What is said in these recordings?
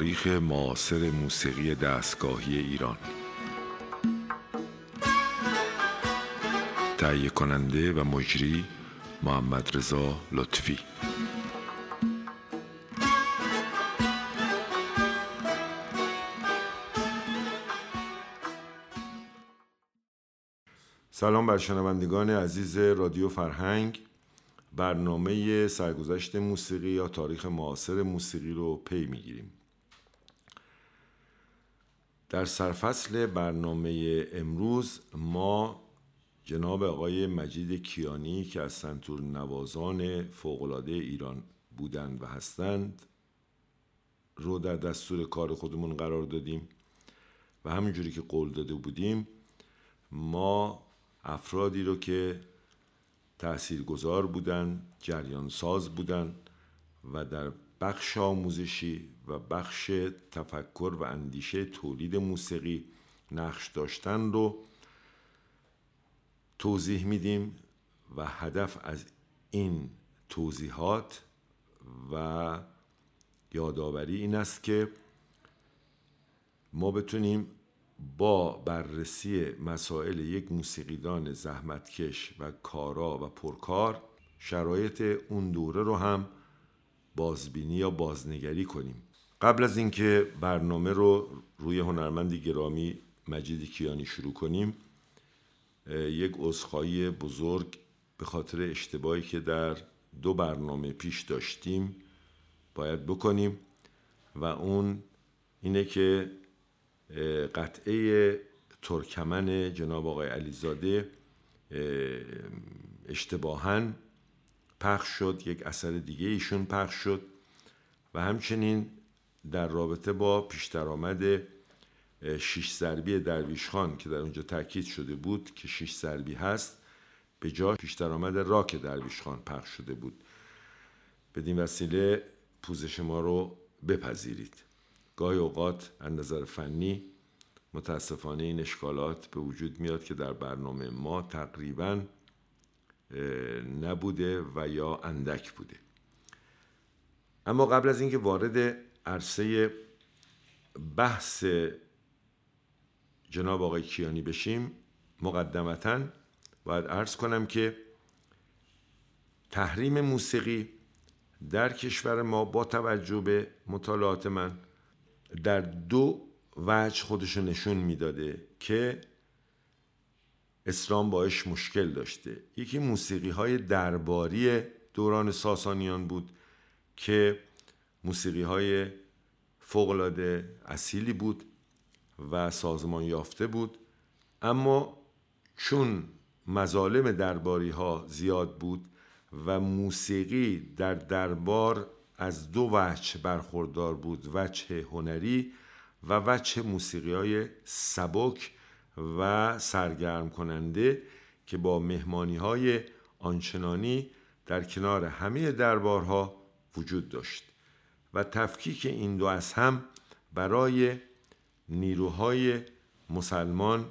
تاریخ معاصر موسیقی دستگاهی ایران. تهیه کننده و مجری محمد رضا لطفی. سلام بر شنوندگان عزیز رادیو فرهنگ. برنامه سرگذشت موسیقی یا تاریخ معاصر موسیقی رو پی می‌گیریم. در سرفصل برنامه امروز ما جناب آقای مجید کیانی که از سنتور نوازان فوقلاده ایران بودند و هستند رو در دستور کار خودمون قرار دادیم و همینجوری که قول داده بودیم ما افرادی رو که تاثیرگذار بودن جریان ساز بودن و در بخش آموزشی و بخش تفکر و اندیشه تولید موسیقی نقش داشتن رو توضیح میدیم و هدف از این توضیحات و یادآوری این است که ما بتونیم با بررسی مسائل یک موسیقیدان زحمتکش و کارا و پرکار شرایط اون دوره رو هم بازبینی یا بازنگری کنیم. قبل از اینکه برنامه رو روی هنرمندی گرامی مجید کیانی شروع کنیم یک عذرخواهی بزرگ به خاطر اشتباهی که در دو برنامه پیش داشتیم باید بکنیم و اون اینه که قطعه ترکمن جناب آقای علیزاده اشتباهن پخش شد یک اثر دیگه ایشون پخش شد و همچنین در رابطه با پیش آمد شیش ضربی درویش خان که در اونجا تاکید شده بود که شیش ضربی هست به جا پیش درآمد راک درویش خان پخش شده بود. بدین وسیله پوزش ما رو بپذیرید. گاهی اوقات از نظر فنی متاسفانه این اشکالات به وجود میاد که در برنامه ما تقریبا نبوده و یا اندک بوده. اما قبل از اینکه وارد عرصه بحث جناب آقای کیانی بشیم مقدمتا باید عرض کنم که تحریم موسیقی در کشور ما با توجه به مطالعات من در دو وجه خودشو نشون می‌داده که اسلام باش مشکل داشته. یکی موسیقی های درباری دوران ساسانیان بود که موسیقی های فوقلاده اصیلی بود و سازمان یافته بود. اما چون مظالم درباری ها زیاد بود و موسیقی در دربار از دو وجه برخوردار بود وجه هنری و وجه موسیقی های سبک و سرگرم کننده که با مهمانی های آنچنانی در کنار همه دربارها وجود داشت. و تفکیک این دو از هم برای نیروهای مسلمان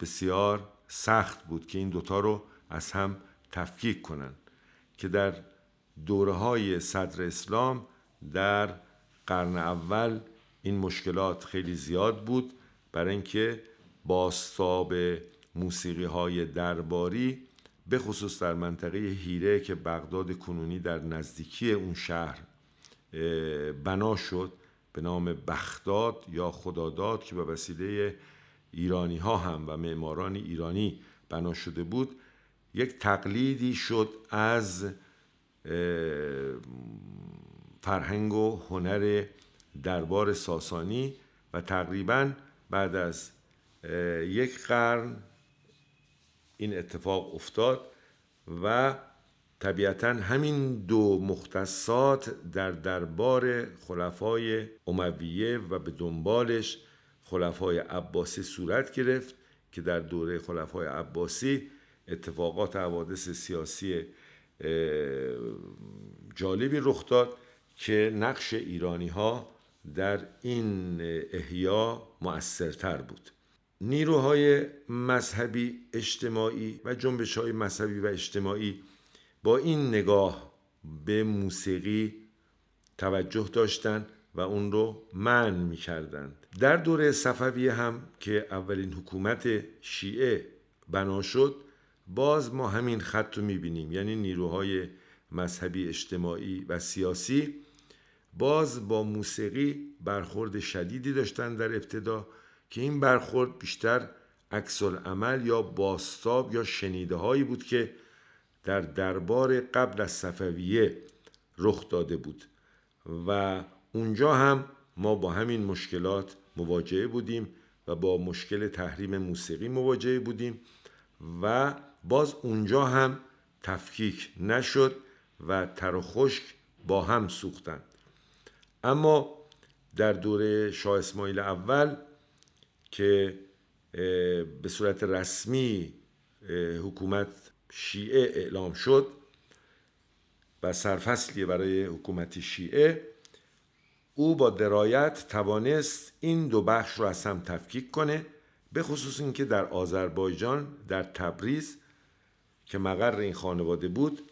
بسیار سخت بود که این دوتا رو از هم تفکیک کنند که در دوره های صدر اسلام در قرن اول این مشکلات خیلی زیاد بود. برای اینکه باستاب موسیقی های درباری به خصوص در منطقه هیره که بغداد کنونی در نزدیکی اون شهر بنا شد به نام بغداد یا خداداد که به وسیله ایرانی ها هم و معماران ایرانی بنا شده بود. یک تقلیدی شد از فرهنگ و هنر دربار ساسانی و تقریبا بعد از یک قرن این اتفاق افتاد و طبیعتا همین دو مختصات در دربار خلفای امویه و به دنبالش خلفای عباسی صورت گرفت که در دوره خلفای عباسی اتفاقات حوادث سیاسی جالبی رخ داد که نقش ایرانی ها در این احیا مؤثرتر بود. نیروهای مذهبی اجتماعی و جنبش های مذهبی و اجتماعی با این نگاه به موسیقی توجه داشتند و اون رو من می کردند در دوره صفویه هم که اولین حکومت شیعه بنا شد باز ما همین خط رو می بینیم یعنی نیروهای مذهبی اجتماعی و سیاسی باز با موسیقی برخورد شدیدی داشتن در ابتدا که این برخورد بیشتر عکس عمل یا باستاب یا شنیده هایی بود که در دربار قبل از صفویه رخ داده بود و اونجا هم ما با همین مشکلات مواجهه بودیم و با مشکل تحریم موسیقی مواجهه بودیم و باز اونجا هم تفکیک نشد و تر و خشک با هم سوختند. اما در دوره شاه اسماعیل اول که به صورت رسمی حکومت شیعه اعلام شد و سرفصلی برای حکومت شیعه او با درایت توانست این دو بخش رو از هم تفکیک کنه به خصوص اینکه در آذربایجان در تبریز که مقر این خانواده بود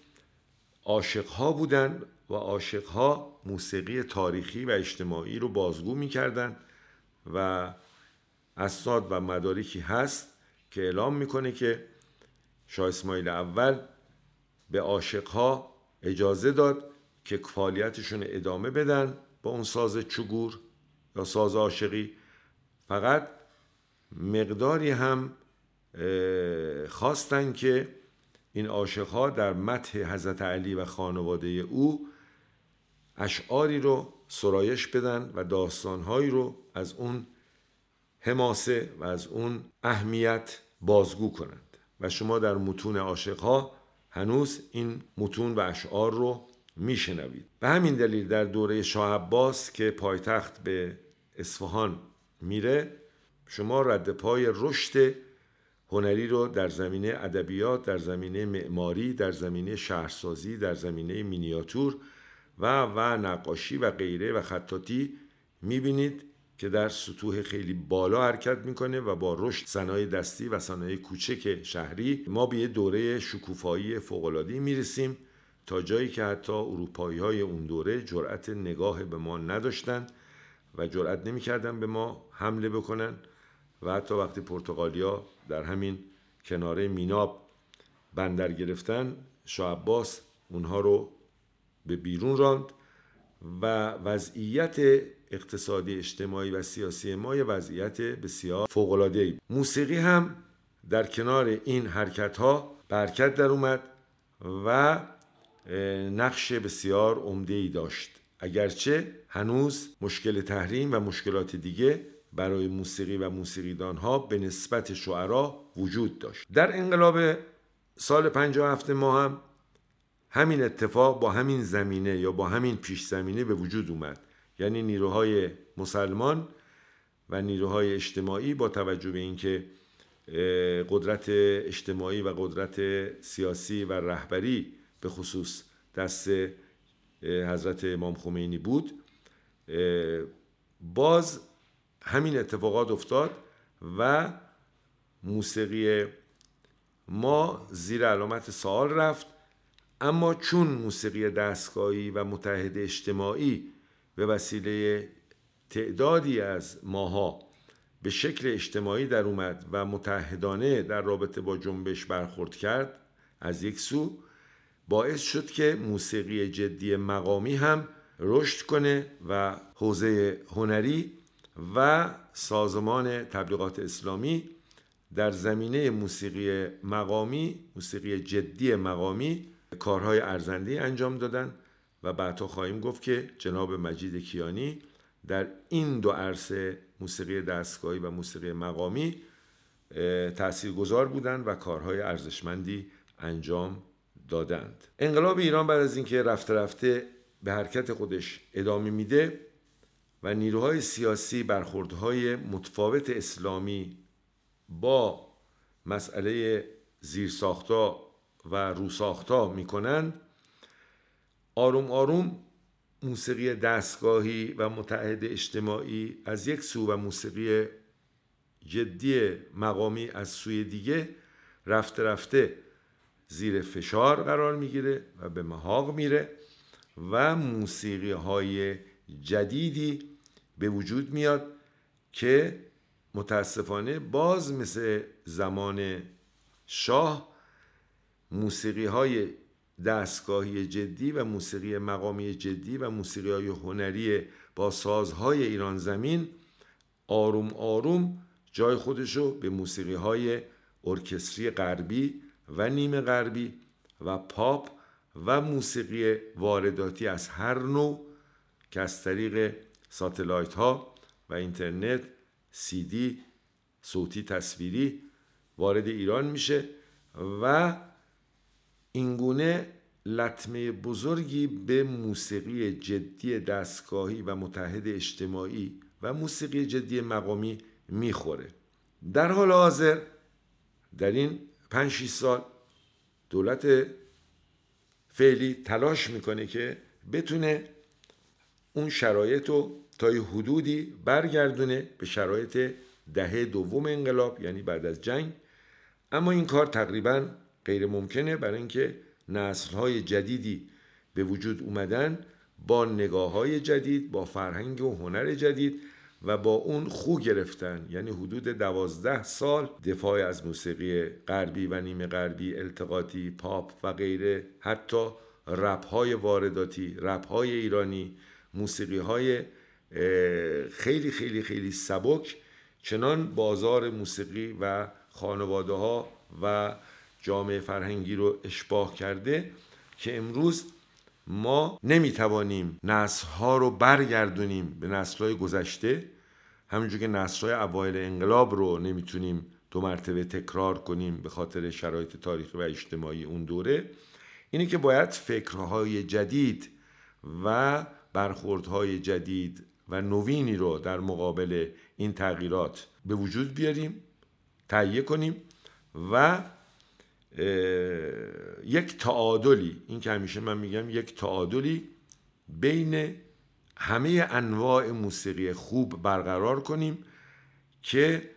عاشقها بودند و عاشقها موسیقی تاریخی و اجتماعی رو بازگو می‌کردند و اسناد و مدارکی هست که اعلام می‌کنه که شاه اسماعیل اول به عاشقها اجازه داد که فعالیتشون ادامه بدن با اون ساز چگور یا ساز عاشقی. فقط مقداری هم خواستن که این عاشقها در متح حضرت علی و خانواده او اشعاری رو سرایش بدن و داستانهایی رو از اون حماسه و از اون اهمیت بازگو کنند و شما در متون عاشقها هنوز این متون و اشعار رو میشنوید. به همین دلیل در دوره شاه عباس که پایتخت به اصفهان میره شما رد پای رشد هنری رو در زمینه ادبیات در زمینه معماری در زمینه شهرسازی در زمینه مینیاتور و و نقاشی و غیره و خطاطی می‌بینید. که در سطوح خیلی بالا حرکت می‌کنه و با رشد صنایع دستی و صنایع کوچک شهری ما به یه دوره شکوفایی فوق‌العاده‌ای می‌رسیم تا جایی که حتی اروپایی های اون دوره جرأت نگاه به ما نداشتن و جرأت نمی‌کردن به ما حمله بکنن و حتی وقتی پرتغالیا در همین کناره میناب بندر گرفتن شاه عباس اونها رو به بیرون راند و وضعیت اقتصادی اجتماعی و سیاسی ما یه وضعیت بسیار فوق‌العاده ای موسیقی هم در کنار این حرکت ها برکت در اومد و نقش بسیار عمده ای داشت. اگرچه هنوز مشکل تحریم و مشکلات دیگه برای موسیقی و موسیقیدان ها به نسبت شعرا وجود داشت. در انقلاب سال 57 ما هم همین اتفاق با همین زمینه یا با همین پیش زمینه به وجود اومد. یعنی نیروهای مسلمان و نیروهای اجتماعی با توجه به اینکه قدرت اجتماعی و قدرت سیاسی و رهبری به خصوص دست حضرت امام خمینی بود باز همین اتفاقات افتاد و موسیقی ما زیر علامت سوال رفت. اما چون موسیقی دستگاهی و متحد اجتماعی به وسیله تعدادی از ماها به شکل اجتماعی در اومد و متحدانه در رابطه با جنبش برخورد کرد از یک سو باعث شد که موسیقی جدی مقامی هم رشد کنه و حوزه هنری و سازمان تبلیغات اسلامی در زمینه موسیقی مقامی موسیقی جدی مقامی کارهای ارزنده انجام دادن. و بعدها خواهیم گفت که جناب مجید کیانی در این دو عرصه موسیقی دستگاهی و موسیقی مقامی تاثیرگذار بودند و کارهای ارزشمندی انجام دادند. انقلاب ایران بعد از اینکه رفته رفته به حرکت خودش ادامه میده و نیروهای سیاسی برخوردهای متفاوت اسلامی با مسئله زیرساختا و روساختا می‌کنند آروم آروم موسیقی دستگاهی و متحد اجتماعی از یک سو و موسیقی جدی مقامی از سوی دیگه رفته رفته زیر فشار قرار می‌گیره و به محاق میره و موسیقی های جدیدی به وجود میاد که متاسفانه باز مثل زمان شاه موسیقی های دستگاهی جدی و موسیقی مقامی جدی و موسیقی های هنری با سازهای ایران زمین آروم آروم جای خودشو به موسیقی های ارکستری غربی و نیمه غربی و پاپ و موسیقی وارداتی از هر نوع که از طریق ساتلایت ها و اینترنت سیدی صوتی تصویری وارد ایران میشه و اینگونه لطمه بزرگی به موسیقی جدی دستگاهی و متحد اجتماعی و موسیقی جدی مقامی می‌خوره. در حال حاضر در این پنج سال دولت فعلی تلاش می‌کنه که بتونه اون شرایط رو تا حدودی برگردونه به شرایط دهه دوم انقلاب یعنی بعد از جنگ. اما این کار تقریبا غیر ممکنه برای اینکه نسل های جدیدی به وجود اومدن با نگاه های جدید با فرهنگ و هنر جدید و با اون خو گرفتن. یعنی حدود دوازده سال دفاع از موسیقی غربی و نیمه غربی التقاطی پاپ و غیره حتی رپ های وارداتی رپ های ایرانی موسیقی های خیلی خیلی خیلی سبک چنان بازار موسیقی و خانواده ها و جامعه فرهنگی رو اشباه کرده که امروز ما نمی‌توانیم نسل ها رو برگردونیم به نسل های گذشته. همونجور که نسل های اوایل انقلاب رو نمی‌تونیم دو مرتبه تکرار کنیم به خاطر شرایط تاریخی و اجتماعی اون دوره اینه که باید فکرهای جدید و برخوردهای جدید و نوینی رو در مقابل این تغییرات به وجود بیاریم تهیه کنیم و یک تعادلی. این که همیشه من میگم یک تعادلی بین همه انواع موسیقی خوب برقرار کنیم که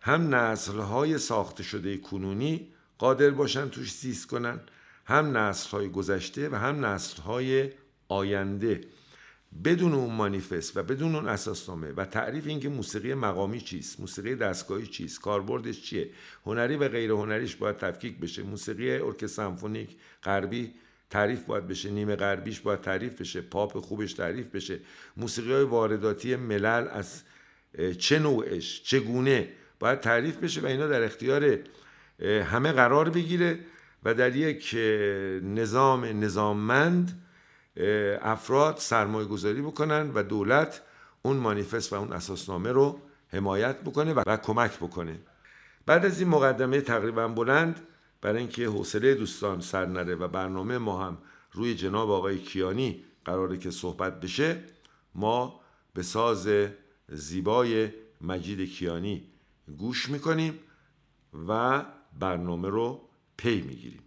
هم نسلهای ساخته شده کنونی قادر باشن توش زیست کنن هم نسلهای گذشته و هم نسلهای آینده. بدون اون مانیفست و بدون اون اساسنامه و تعریف اینکه موسیقی مقامی چیست موسیقی دستگاهی چیست کاربردش چیه هنری و غیر هنریش باید تفکیک بشه موسیقی ارکستر سمفونیک غربی تعریف باید بشه نیمه غربیش باید تعریف بشه پاپ خوبش تعریف بشه موسیقی های وارداتی ملل از چه نوعش چگونه باید تعریف بشه و اینا در اختیار همه قرار بگیره و در یک نظام نظاممند افراد سرمایه گذاری بکنن و دولت اون مانیفست و اون اساسنامه رو حمایت بکنه و, کمک بکنه. بعد از این مقدمه تقریبا بلند برای اینکه حوصله دوستان سر نره و برنامه ما هم روی جناب آقای کیانی قراره که صحبت بشه ما به ساز زیبای مجید کیانی گوش می‌کنیم و برنامه رو پی می‌گیریم.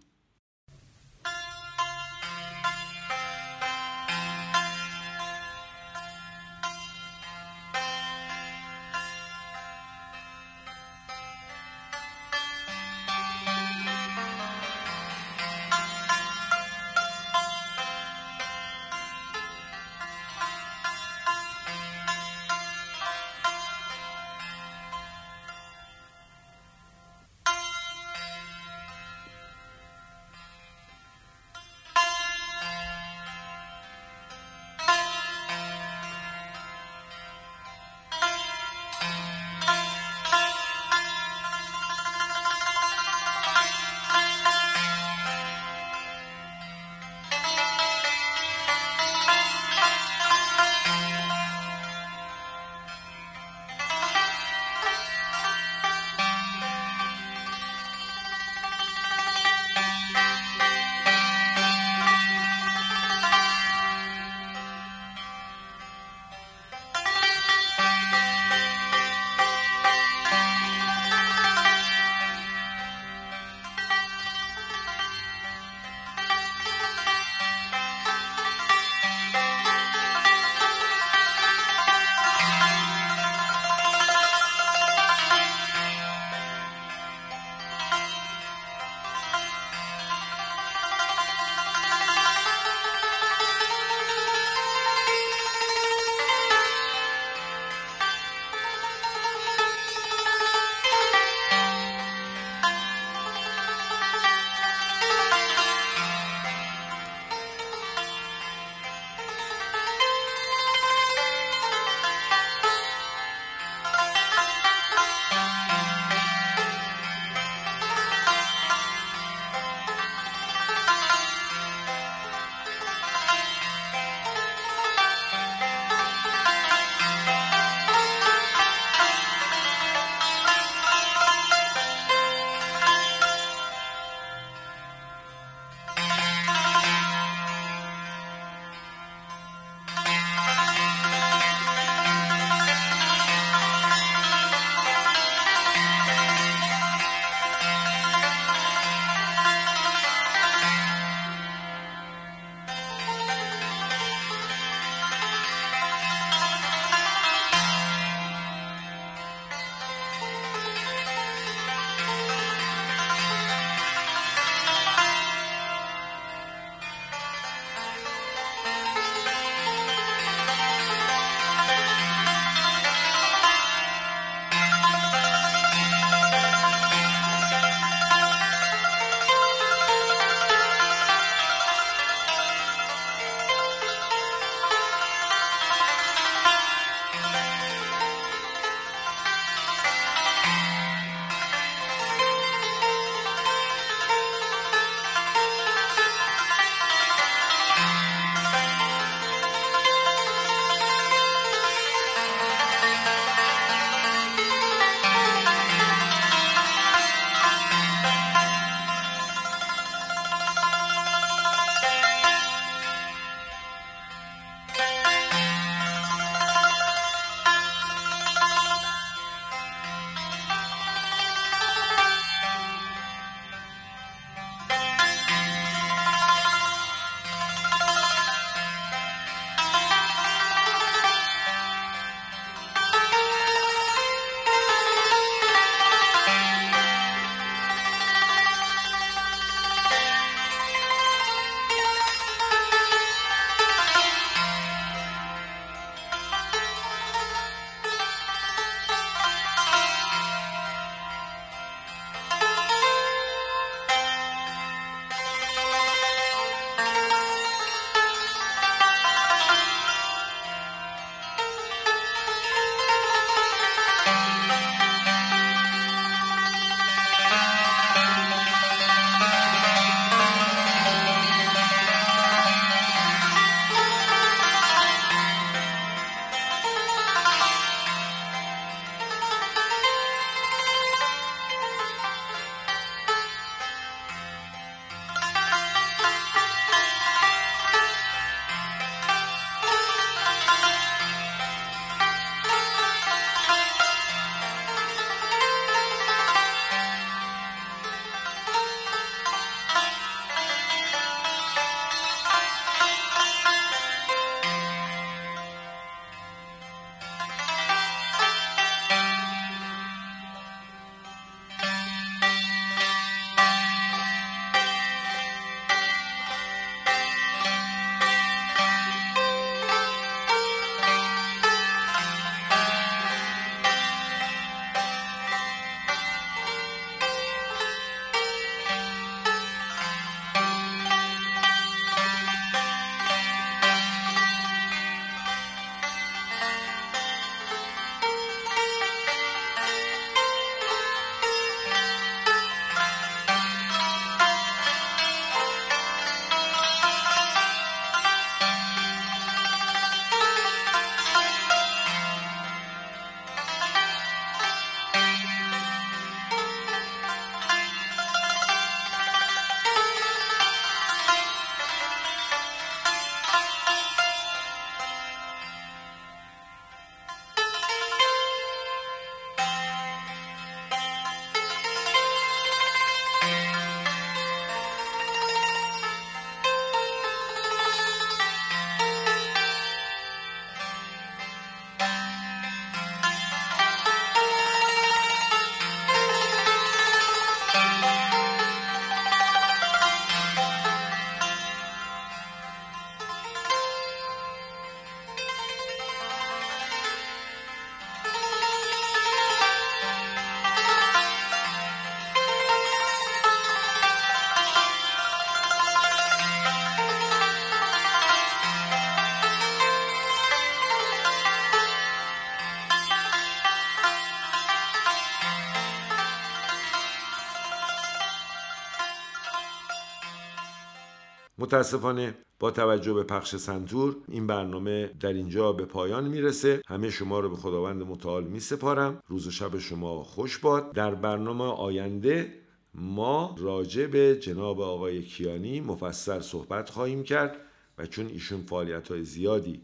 متاسفانه با توجه به پخش سنتور این برنامه در اینجا به پایان می‌رسه. همه شما رو به خداوند متعال می سپارم روز و شب شما خوش باد. در برنامه آینده ما راجع به جناب آقای کیانی مفصل صحبت خواهیم کرد و چون ایشون فعالیت های زیادی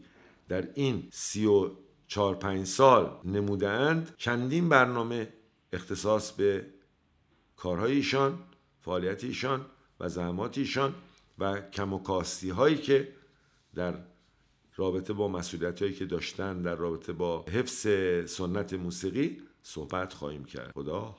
در این سی و چار پنج سال نموده اند چندین برنامه اختصاص به کارهای ایشان فعالیت ایشان و زحمات ایشان و کم و کاستی هایی که در رابطه با مسئولیت هایی که داشتن در رابطه با حفظ سنت موسیقی صحبت خواهیم کرد. خدا